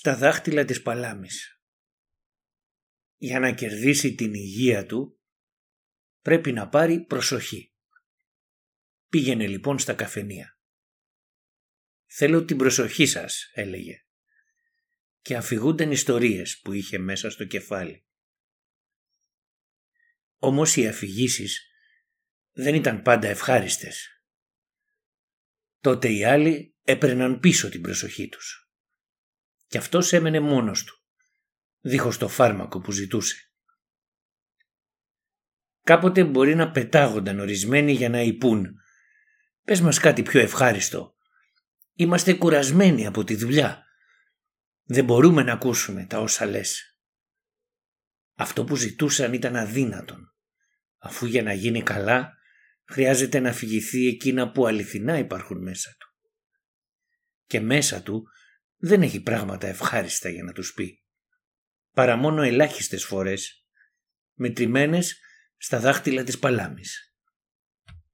στα δάχτυλα της παλάμης. Για να κερδίσει την υγεία του πρέπει να πάρει προσοχή. Πήγαινε λοιπόν στα καφενεία. «Θέλω την προσοχή σας», έλεγε. Και αφηγούνταν ιστορίες που είχε μέσα στο κεφάλι. Όμως οι αφηγήσεις δεν ήταν πάντα ευχάριστες. Τότε οι άλλοι έπαιρναν πίσω την προσοχή τους. Και αυτός έμενε μόνος του, δίχως το φάρμακο που ζητούσε. Κάποτε μπορεί να πετάγονταν ορισμένοι για να υπούν «Πες μας κάτι πιο ευχάριστο. Είμαστε κουρασμένοι από τη δουλειά. Δεν μπορούμε να ακούσουμε τα όσα λες». Αυτό που ζητούσαν ήταν αδύνατον, αφού για να γίνει καλά χρειάζεται να φυγηθεί εκείνα που αληθινά υπάρχουν μέσα του. Και μέσα του δεν έχει πράγματα ευχάριστα για να τους πει, παρά μόνο ελάχιστες φορές, μετρημένες στα δάχτυλα της παλάμης.